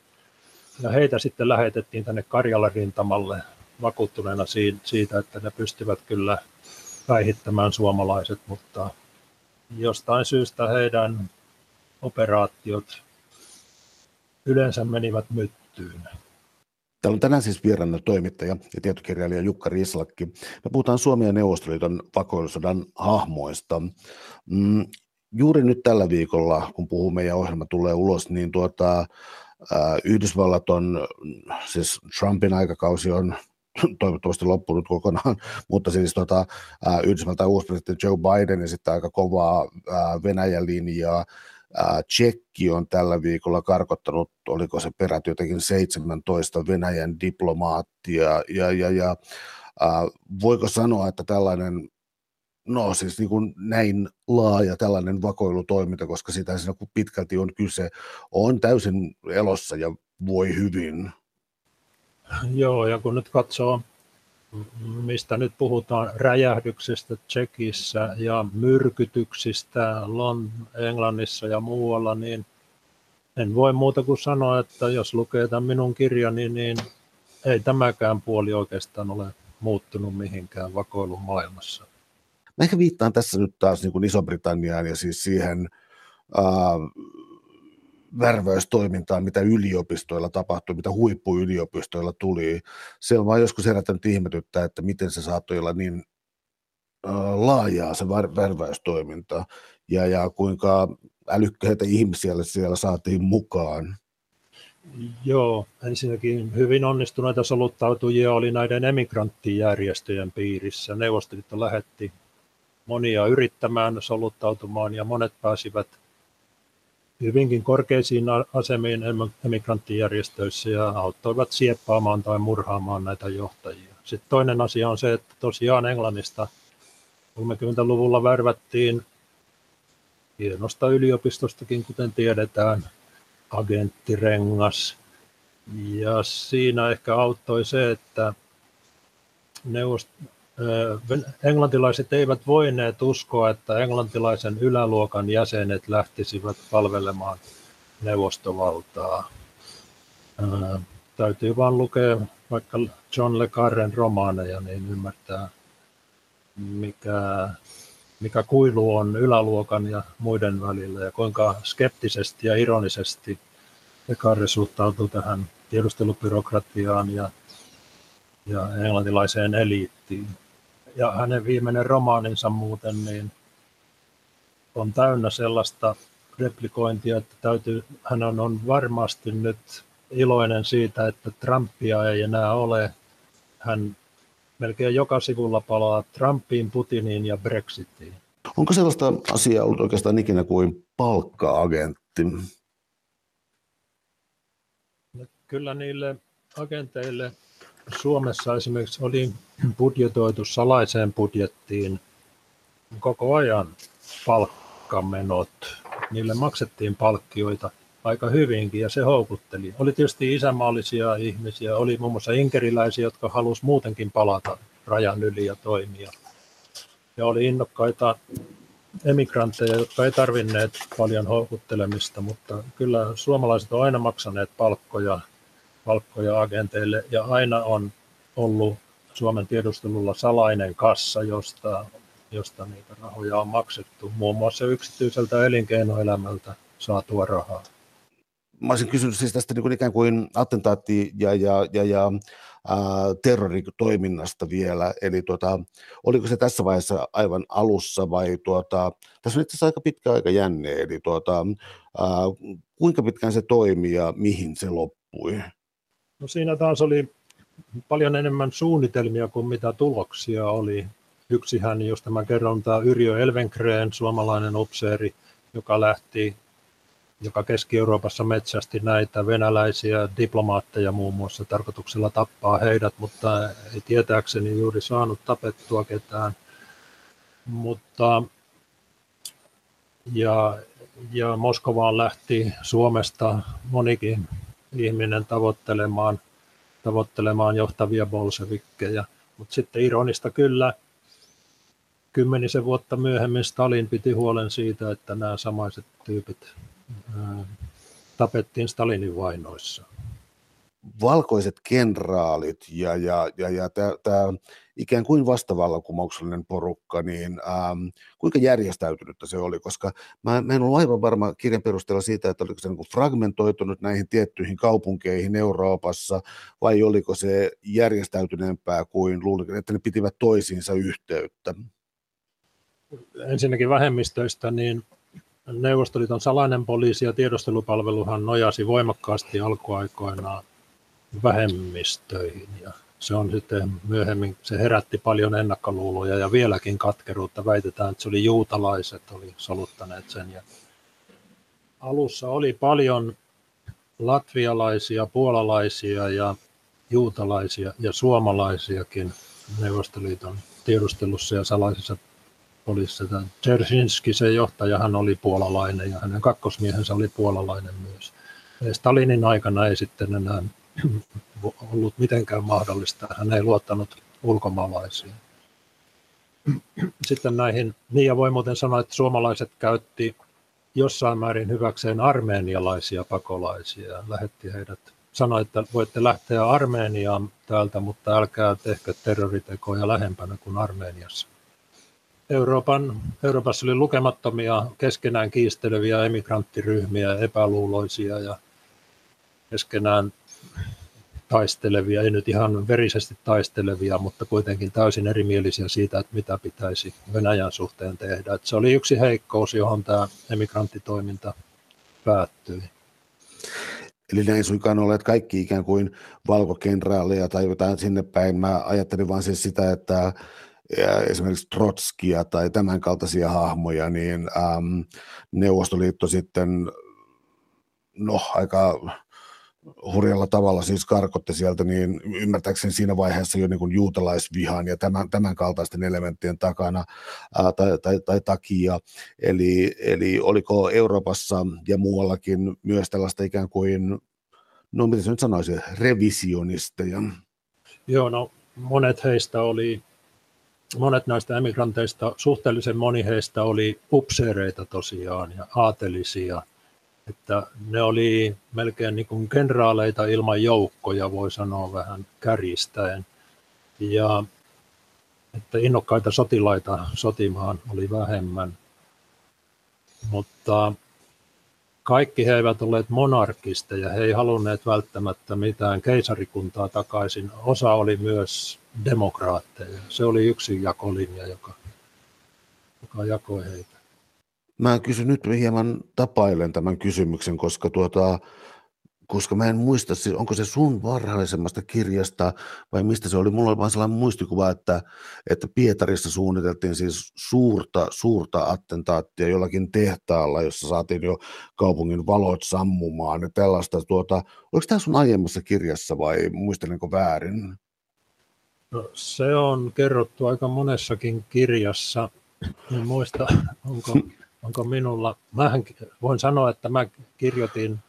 Ja heitä sitten lähetettiin tänne Karjalan rintamalle vakuuttuneena siitä, että ne pystyvät kyllä päihittämään suomalaiset, mutta jostain syystä heidän operaatiot yleensä menivät myttyyn. Täällä on tänään siis vieraana toimittaja ja tietokirjailija Jukka Rislakki. Me puhutaan Suomen ja Neuvostoliiton vakoilusodan hahmoista. Mm, juuri nyt tällä viikolla, kun puhumme ja ohjelma tulee ulos, niin tuota, äh, Yhdysvallat on, siis Trumpin aikakausi on [laughs] toivottavasti loppunut kokonaan, [laughs] mutta siis tota, Yhdysvaltain uusi presidentti Joe Biden sitten aika kovaa äh, Venäjän linjaa, Tsekki on tällä viikolla karkottanut, oliko se peräti jotenkin 17 Venäjän diplomaattia, ja, ja, ja voiko sanoa, että tällainen, no siis niin kuin näin laaja tällainen vakoilutoiminta, koska sitä siinä pitkälti on kyse, on täysin elossa ja voi hyvin. Joo, ja kun nyt katsoo mistä nyt puhutaan räjähdyksestä Tsekissä ja myrkytyksistä Englannissa ja muualla, niin en voi muuta kuin sanoa, että jos lukee tämän minun kirjani, niin ei tämäkään puoli oikeastaan ole muuttunut mihinkään vakoilun maailmassa. Mä ehkä viittaan tässä nyt taas niin kuin Iso-Britanniaan ja siis siihen äh, värväystoimintaa, mitä yliopistoilla tapahtui, mitä huippuyliopistoilla tuli. Se on vain joskus herättänyt ihmetyttää, että miten se saattoi olla niin laajaa se värväystoiminta ja, ja kuinka älykkäitä ihmisiä siellä saatiin mukaan. Joo, ensinnäkin hyvin onnistuneita soluttautujia oli näiden emigranttijärjestöjen piirissä. Neuvostoliitto lähetti monia yrittämään soluttautumaan ja monet pääsivät hyvinkin korkeisiin asemiin emigranttijärjestöissä ja auttoivat sieppaamaan tai murhaamaan näitä johtajia. Sitten toinen asia on se, että tosiaan Englannista 30-luvulla värvättiin hienosta yliopistostakin, kuten tiedetään, agenttirengas. Ja siinä ehkä auttoi se, että englantilaiset eivät voineet uskoa, että englantilaisen yläluokan jäsenet lähtisivät palvelemaan neuvostovaltaa. täytyy vaan lukea vaikka John Le Carren romaaneja, niin ymmärtää, mikä, mikä kuilu on yläluokan ja muiden välillä ja kuinka skeptisesti ja ironisesti Le Carre suhtautuu tähän tiedustelubyrokratiaan ja, ja englantilaiseen eliittiin. Ja hänen viimeinen romaaninsa muuten niin on täynnä sellaista replikointia, että täytyy, hän on, varmasti nyt iloinen siitä, että Trumpia ei enää ole. Hän melkein joka sivulla palaa Trumpiin, Putiniin ja Brexitiin. Onko sellaista asiaa ollut oikeastaan ikinä kuin palkka-agentti? Kyllä niille agenteille Suomessa esimerkiksi oli budjetoitu salaiseen budjettiin koko ajan palkkamenot. Niille maksettiin palkkioita aika hyvinkin ja se houkutteli. Oli tietysti isämaallisia ihmisiä, oli muun muassa inkeriläisiä, jotka halusivat muutenkin palata rajan yli ja toimia. Ja oli innokkaita emigrantteja, jotka ei tarvinneet paljon houkuttelemista, mutta kyllä suomalaiset on aina maksaneet palkkoja, palkkoja agenteille. Ja aina on ollut Suomen tiedustelulla salainen kassa, josta, josta niitä rahoja on maksettu, muun muassa yksityiseltä elinkeinoelämältä saatua rahaa. Mä olisin kysynyt siis tästä niin kuin ikään kuin attentaatti- ja, ja, ja, ja terroritoiminnasta vielä, eli tuota, oliko se tässä vaiheessa aivan alussa vai tuota, tässä on itse asiassa aika pitkä aika jänne, eli tuota, ää, kuinka pitkään se toimi ja mihin se loppui? No siinä taas oli paljon enemmän suunnitelmia kuin mitä tuloksia oli. Yksihän, josta mä kerron, tämä Yrjö Elvenkreen, suomalainen upseeri, joka lähti joka Keski-Euroopassa metsästi näitä venäläisiä diplomaatteja muun muassa tarkoituksella tappaa heidät, mutta ei tietääkseni juuri saanut tapettua ketään. Mutta ja, ja Moskovaan lähti Suomesta monikin ihminen tavoittelemaan, tavoittelemaan johtavia bolsevikkeja. Mutta sitten ironista kyllä, kymmenisen vuotta myöhemmin Stalin piti huolen siitä, että nämä samaiset tyypit tapettiin Stalinin vainoissa. Valkoiset kenraalit ja, ja, ja, ja tämä ikään kuin vastavallankumouksellinen porukka, niin ähm, kuinka järjestäytynyttä se oli, koska mä, mä en ollut aivan varma kirjan perusteella siitä, että oliko se niin fragmentoitunut näihin tiettyihin kaupunkeihin Euroopassa, vai oliko se järjestäytyneempää kuin luulin, että ne pitivät toisiinsa yhteyttä? Ensinnäkin vähemmistöistä, niin Neuvostoliiton salainen poliisi ja tiedustelupalveluhan nojasi voimakkaasti alkuaikoinaan vähemmistöihin ja se on sitten myöhemmin, se herätti paljon ennakkoluuloja ja vieläkin katkeruutta. Väitetään, että se oli juutalaiset, oli soluttaneet sen. Ja alussa oli paljon latvialaisia, puolalaisia ja juutalaisia ja suomalaisiakin Neuvostoliiton tiedustelussa ja salaisissa poliisissa. Dzerzhinski, se johtajahan oli puolalainen ja hänen kakkosmiehensä oli puolalainen myös. Stalinin aikana ei sitten enää ollut mitenkään mahdollista. Hän ei luottanut ulkomaalaisiin. Sitten näihin, niin ja voi muuten sanoa, että suomalaiset käytti jossain määrin hyväkseen armeenialaisia pakolaisia. Lähetti heidät, sanoi, että voitte lähteä Armeeniaan täältä, mutta älkää tehkö terroritekoja lähempänä kuin Armeeniassa. Euroopan, Euroopassa oli lukemattomia keskenään kiisteleviä emigranttiryhmiä, epäluuloisia ja keskenään taistelevia, ei nyt ihan verisesti taistelevia, mutta kuitenkin täysin erimielisiä siitä, että mitä pitäisi Venäjän suhteen tehdä. Että se oli yksi heikkous, johon tämä emigranttitoiminta päättyi. Eli näin suinkaan ole, että kaikki ikään kuin valkokenraaleja tai jotain sinne päin. Mä ajattelin vain siis sitä, että esimerkiksi Trotskia tai tämän kaltaisia hahmoja, niin ähm, Neuvostoliitto sitten no, aika hurjalla tavalla siis karkotti sieltä, niin ymmärtääkseni siinä vaiheessa jo niin kuin juutalaisvihan ja tämän, tämän kaltaisten elementtien takana ää, tai, tai, tai takia. Eli, eli oliko Euroopassa ja muuallakin myös tällaista ikään kuin, no miten se nyt sanoisi, revisionisteja? Joo, no monet heistä oli monet näistä emigranteista, suhteellisen moni heistä oli upseereita tosiaan ja aatelisia. Että ne oli melkein niin kuin kenraaleita ilman joukkoja, voi sanoa vähän kärjistäen. Ja että innokkaita sotilaita sotimaan oli vähemmän. Mutta kaikki he eivät olleet monarkisteja, he ei halunneet välttämättä mitään keisarikuntaa takaisin. Osa oli myös demokraatteja. Se oli yksi jakolinja, joka, joka jakoi heitä. Mä kysyn nyt hieman tapailen tämän kysymyksen, koska tuota, koska mä en muista, onko se sun varhaisemmasta kirjasta vai mistä se oli. Mulla oli vain sellainen muistikuva, että, että Pietarissa suunniteltiin siis suurta, suurta attentaattia jollakin tehtaalla, jossa saatiin jo kaupungin valot sammumaan ja tällaista. Tuota, oliko tämä sun aiemmassa kirjassa vai muistelenko väärin? No, se on kerrottu aika monessakin kirjassa. En muista, onko, [laughs] onko minulla. Mähän voin sanoa, että mä kirjoitin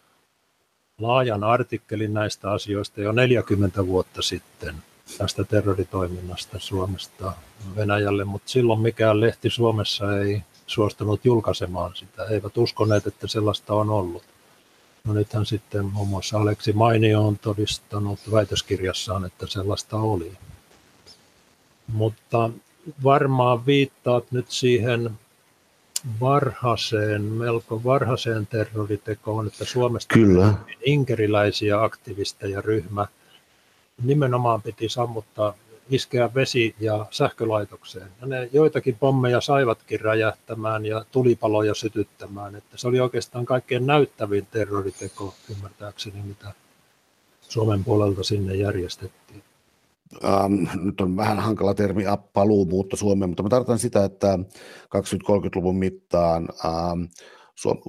laajan artikkelin näistä asioista jo 40 vuotta sitten tästä terroritoiminnasta Suomesta Venäjälle, mutta silloin mikään lehti Suomessa ei suostunut julkaisemaan sitä. Eivät uskoneet, että sellaista on ollut. No nythän sitten muun muassa Aleksi Mainio on todistanut väitöskirjassaan, että sellaista oli. Mutta varmaan viittaat nyt siihen varhaiseen, melko varhaiseen terroritekoon, että Suomesta Kyllä. inkeriläisiä aktivisteja ryhmä nimenomaan piti sammuttaa, iskeä vesi- ja sähkölaitokseen. Ja ne joitakin pommeja saivatkin räjähtämään ja tulipaloja sytyttämään. Että se oli oikeastaan kaikkein näyttävin terroriteko, ymmärtääkseni, mitä Suomen puolelta sinne järjestettiin ähm, nyt on vähän hankala termi paluumuutto Suomeen, mutta mä tarkoitan sitä, että 20-30-luvun mittaan, ähm,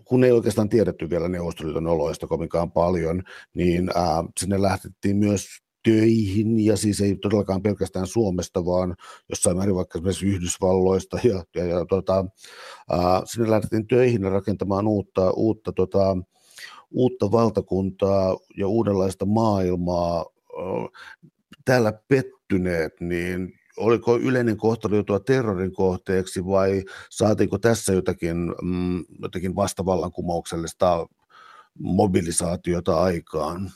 kun ei oikeastaan tiedetty vielä Neuvostoliiton oloista kovinkaan paljon, niin äh, sinne lähtettiin myös töihin, ja siis ei todellakaan pelkästään Suomesta, vaan jossain määrin vaikka esimerkiksi Yhdysvalloista, ja, ja, ja tota, äh, sinne lähdettiin töihin rakentamaan uutta, uutta, tota, uutta valtakuntaa ja uudenlaista maailmaa, täällä pettyneet, niin oliko yleinen kohtelu joutua terrorin kohteeksi vai saatiinko tässä jotakin, mm, jotakin vastavallankumouksellista mobilisaatiota aikaan?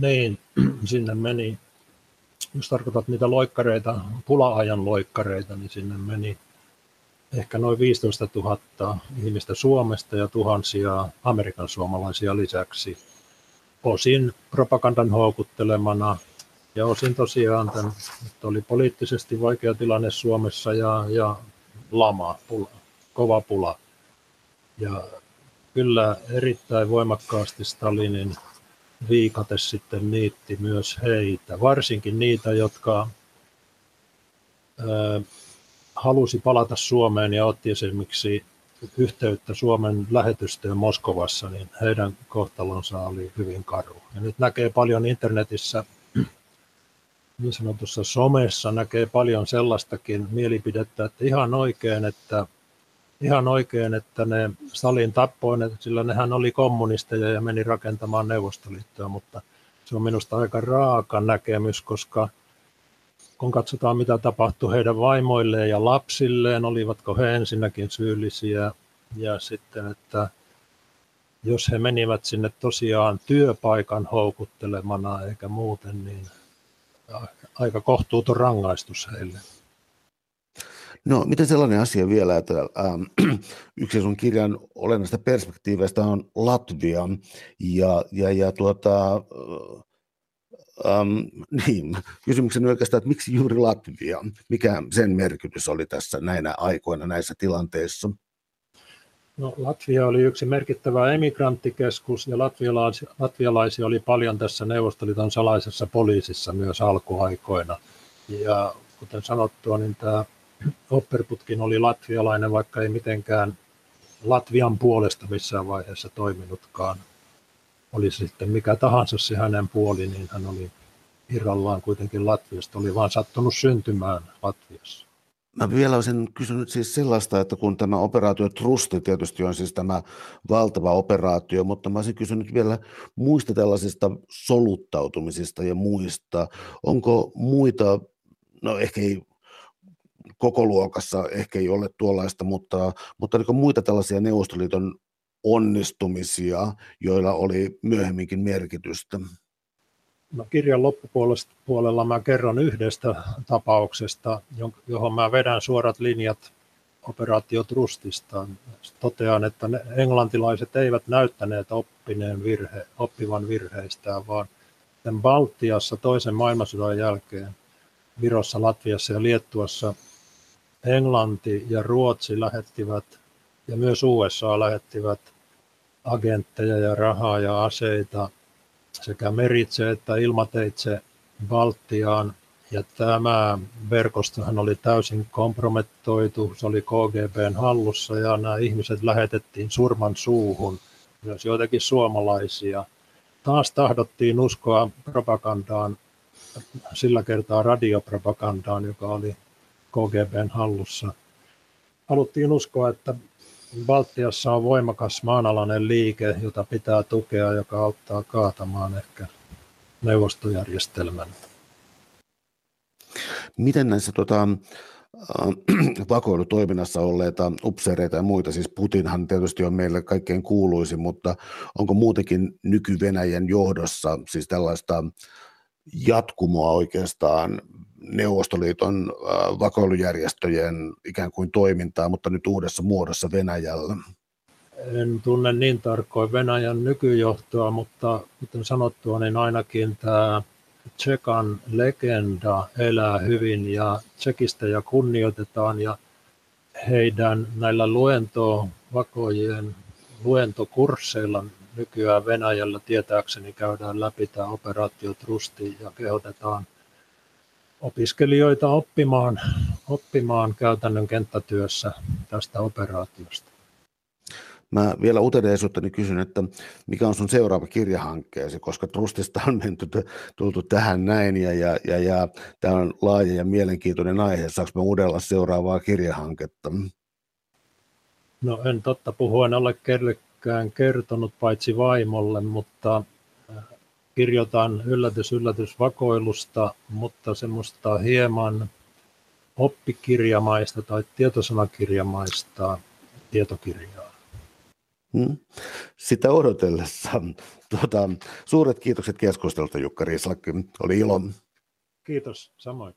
Niin, [clears throat] sinne meni, jos tarkoitat niitä loikkareita, pula-ajan loikkareita, niin sinne meni ehkä noin 15 000 ihmistä Suomesta ja tuhansia Amerikan suomalaisia lisäksi osin propagandan houkuttelemana ja osin tosiaan tämän, että oli poliittisesti vaikea tilanne Suomessa ja, ja lama, pula, kova pula. Ja kyllä erittäin voimakkaasti Stalinin viikate sitten niitti myös heitä, varsinkin niitä, jotka ö, halusi palata Suomeen ja otti esimerkiksi yhteyttä Suomen lähetystöön Moskovassa, niin heidän kohtalonsa oli hyvin karu. Ja nyt näkee paljon internetissä, [clears throat] niin sanotussa somessa näkee paljon sellaistakin mielipidettä, että ihan oikein, että ihan oikein, että ne Stalin tappoi, sillä nehän oli kommunisteja ja meni rakentamaan Neuvostoliittoa, mutta se on minusta aika raaka näkemys, koska kun katsotaan mitä tapahtui heidän vaimoilleen ja lapsilleen, olivatko he ensinnäkin syyllisiä ja sitten, että jos he menivät sinne tosiaan työpaikan houkuttelemana eikä muuten, niin aika kohtuuton rangaistus heille. No, miten sellainen asia vielä, että ähm, yksi sun kirjan olennaista perspektiiveistä on Latvia, ja, ja, ja tuota, Um, [laughs] niin, kysymyksen oikeastaan, että miksi juuri Latvia? Mikä sen merkitys oli tässä näinä aikoina, näissä tilanteissa? No, Latvia oli yksi merkittävä emigranttikeskus ja latvialaisia, latvialaisia oli paljon tässä Neuvostoliiton salaisessa poliisissa myös alkuaikoina. Ja kuten sanottua, niin tämä Opperputkin oli latvialainen, vaikka ei mitenkään Latvian puolesta missään vaiheessa toiminutkaan oli sitten mikä tahansa se hänen puoli, niin hän oli irrallaan kuitenkin Latviasta, oli vaan sattunut syntymään Latviassa. Mä vielä olisin kysynyt siis sellaista, että kun tämä operaatio Trusti tietysti on siis tämä valtava operaatio, mutta mä olisin kysynyt vielä muista tällaisista soluttautumisista ja muista. Onko muita, no ehkä ei koko luokassa, ehkä ei ole tuollaista, mutta, mutta oliko muita tällaisia Neuvostoliiton onnistumisia, joilla oli myöhemminkin merkitystä? No, kirjan loppupuolella mä kerron yhdestä tapauksesta, johon mä vedän suorat linjat operaatio Trustista. Totean, että ne englantilaiset eivät näyttäneet oppineen virhe, oppivan virheistään, vaan Baltiassa toisen maailmansodan jälkeen Virossa, Latviassa ja Liettuassa Englanti ja Ruotsi lähettivät ja myös USA lähettivät agentteja ja rahaa ja aseita sekä meritse että ilmateitse Baltiaan. Ja tämä verkostohan oli täysin kompromettoitu, se oli KGBn hallussa ja nämä ihmiset lähetettiin surman suuhun, myös joitakin suomalaisia. Taas tahdottiin uskoa propagandaan, sillä kertaa radiopropagandaan, joka oli KGBn hallussa. Haluttiin uskoa, että Baltiassa on voimakas maanalainen liike, jota pitää tukea, joka auttaa kaatamaan ehkä neuvostojärjestelmän. Miten näissä tota, äh, [clears throat] vakoilutoiminnassa olleita upseereita ja muita, siis Putinhan tietysti on meille kaikkein kuuluisin, mutta onko muutenkin nyky-Venäjän johdossa siis tällaista jatkumoa oikeastaan Neuvostoliiton äh, vakoilujärjestöjen ikään kuin toimintaa, mutta nyt uudessa muodossa Venäjällä? En tunne niin tarkoin Venäjän nykyjohtoa, mutta kuten sanottua, niin ainakin tämä Tsekan legenda elää hyvin ja Tsekistä ja kunnioitetaan ja heidän näillä luentovakojen luentokursseilla nykyään Venäjällä tietääkseni käydään läpi tämä operaatio Trusti ja kehotetaan opiskelijoita oppimaan, oppimaan käytännön kenttätyössä tästä operaatiosta. Mä vielä uteliaisuuttani kysyn, että mikä on sun seuraava kirjahankkeesi, koska Trustista on menty, tultu tähän näin ja, ja, ja, ja tämä on laaja ja mielenkiintoinen aihe. Saanko me uudella seuraavaa kirjahanketta? No en totta puhuen ole kellekään kertonut paitsi vaimolle, mutta kirjoitan yllätys yllätys vakoilusta, mutta semmoista hieman oppikirjamaista tai tietosanakirjamaista tietokirjaa. Hmm. Sitä odotellessa. Tuota, suuret kiitokset keskustelusta Jukka Riislakki. Oli ilo. Kiitos, samoin.